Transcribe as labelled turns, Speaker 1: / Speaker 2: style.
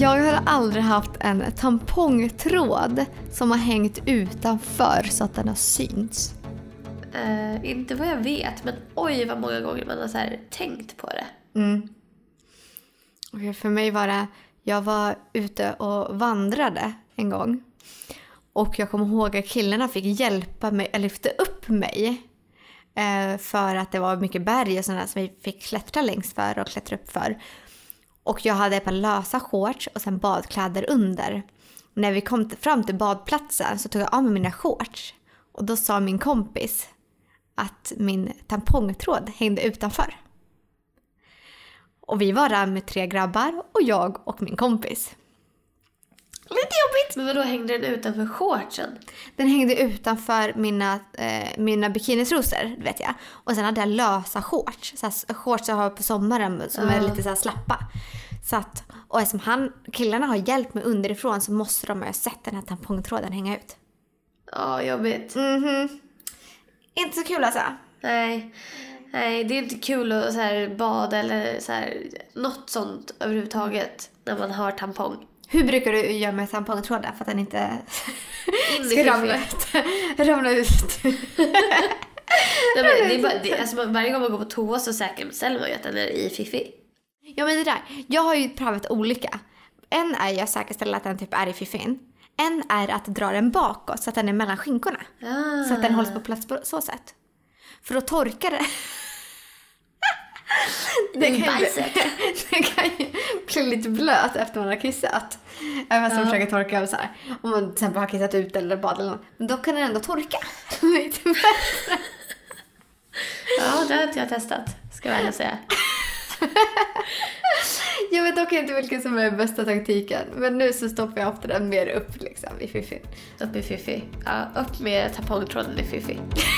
Speaker 1: Jag har aldrig haft en tampongtråd som har hängt utanför så att den har synts.
Speaker 2: Eh, inte vad jag vet, men oj vad många gånger man har så här tänkt på det.
Speaker 1: Mm. Okej, för mig var det, jag var ute och vandrade en gång. Och jag kommer ihåg att killarna fick hjälpa mig, eller lyfta upp mig. Eh, för att det var mycket berg och sådana som vi fick klättra längs för och klättra upp för. Och jag hade ett par lösa shorts och sen badkläder under. När vi kom fram till badplatsen så tog jag av mig mina shorts. Och då sa min kompis att min tampongtråd hängde utanför. Och vi var där med tre grabbar och jag och min kompis. Lite jobbigt!
Speaker 2: Men vadå, hängde den utanför shortsen?
Speaker 1: Den hängde utanför mina, eh, mina bikinitrosor, vet jag. Och sen hade jag lösa shorts. Så shorts jag har på sommaren som är
Speaker 2: Ja.
Speaker 1: lite så här slappa. Så att, och eftersom han, killarna har hjälpt mig underifrån så måste de ha sett den här tampongtråden hänga ut.
Speaker 2: Ja, jobbigt.
Speaker 1: Mhm. Inte så kul alltså.
Speaker 2: Nej. Nej, det är inte kul att så här, bada eller så här, något sånt överhuvudtaget när man har tampong.
Speaker 1: Hur brukar du göra med tampongtråden för att den inte ska ramla ut? ramla ut.
Speaker 2: Nej, men det är bara, det, alltså, varje gång man går på toa så säkerställer man ju att den är i fiffi.
Speaker 1: Ja men det där, jag har ju prövat olika. En är ju att säkerställa att den typ är i fiffin. En är att dra den bakåt så att den är mellan skinkorna.
Speaker 2: Ah.
Speaker 1: Så att den hålls på plats på så sätt. För då torkar det.
Speaker 2: I
Speaker 1: kan ju- det kan ju bli lite blöt efter man har kissat. Även fast man
Speaker 2: Ja.
Speaker 1: försöker torka så här. Om man till exempel har kissat ut eller badat eller något. Men då kan den ändå torka. Lite bättre.
Speaker 2: Ja, det har inte jag testat, ska jag väl säga.
Speaker 1: Jag vet dock inte vilken som är bästa taktiken. Men nu så stoppar jag ofta den mer upp liksom i fiffin.
Speaker 2: Upp i fiffi. Ja, upp med tampongtråden i fiffi.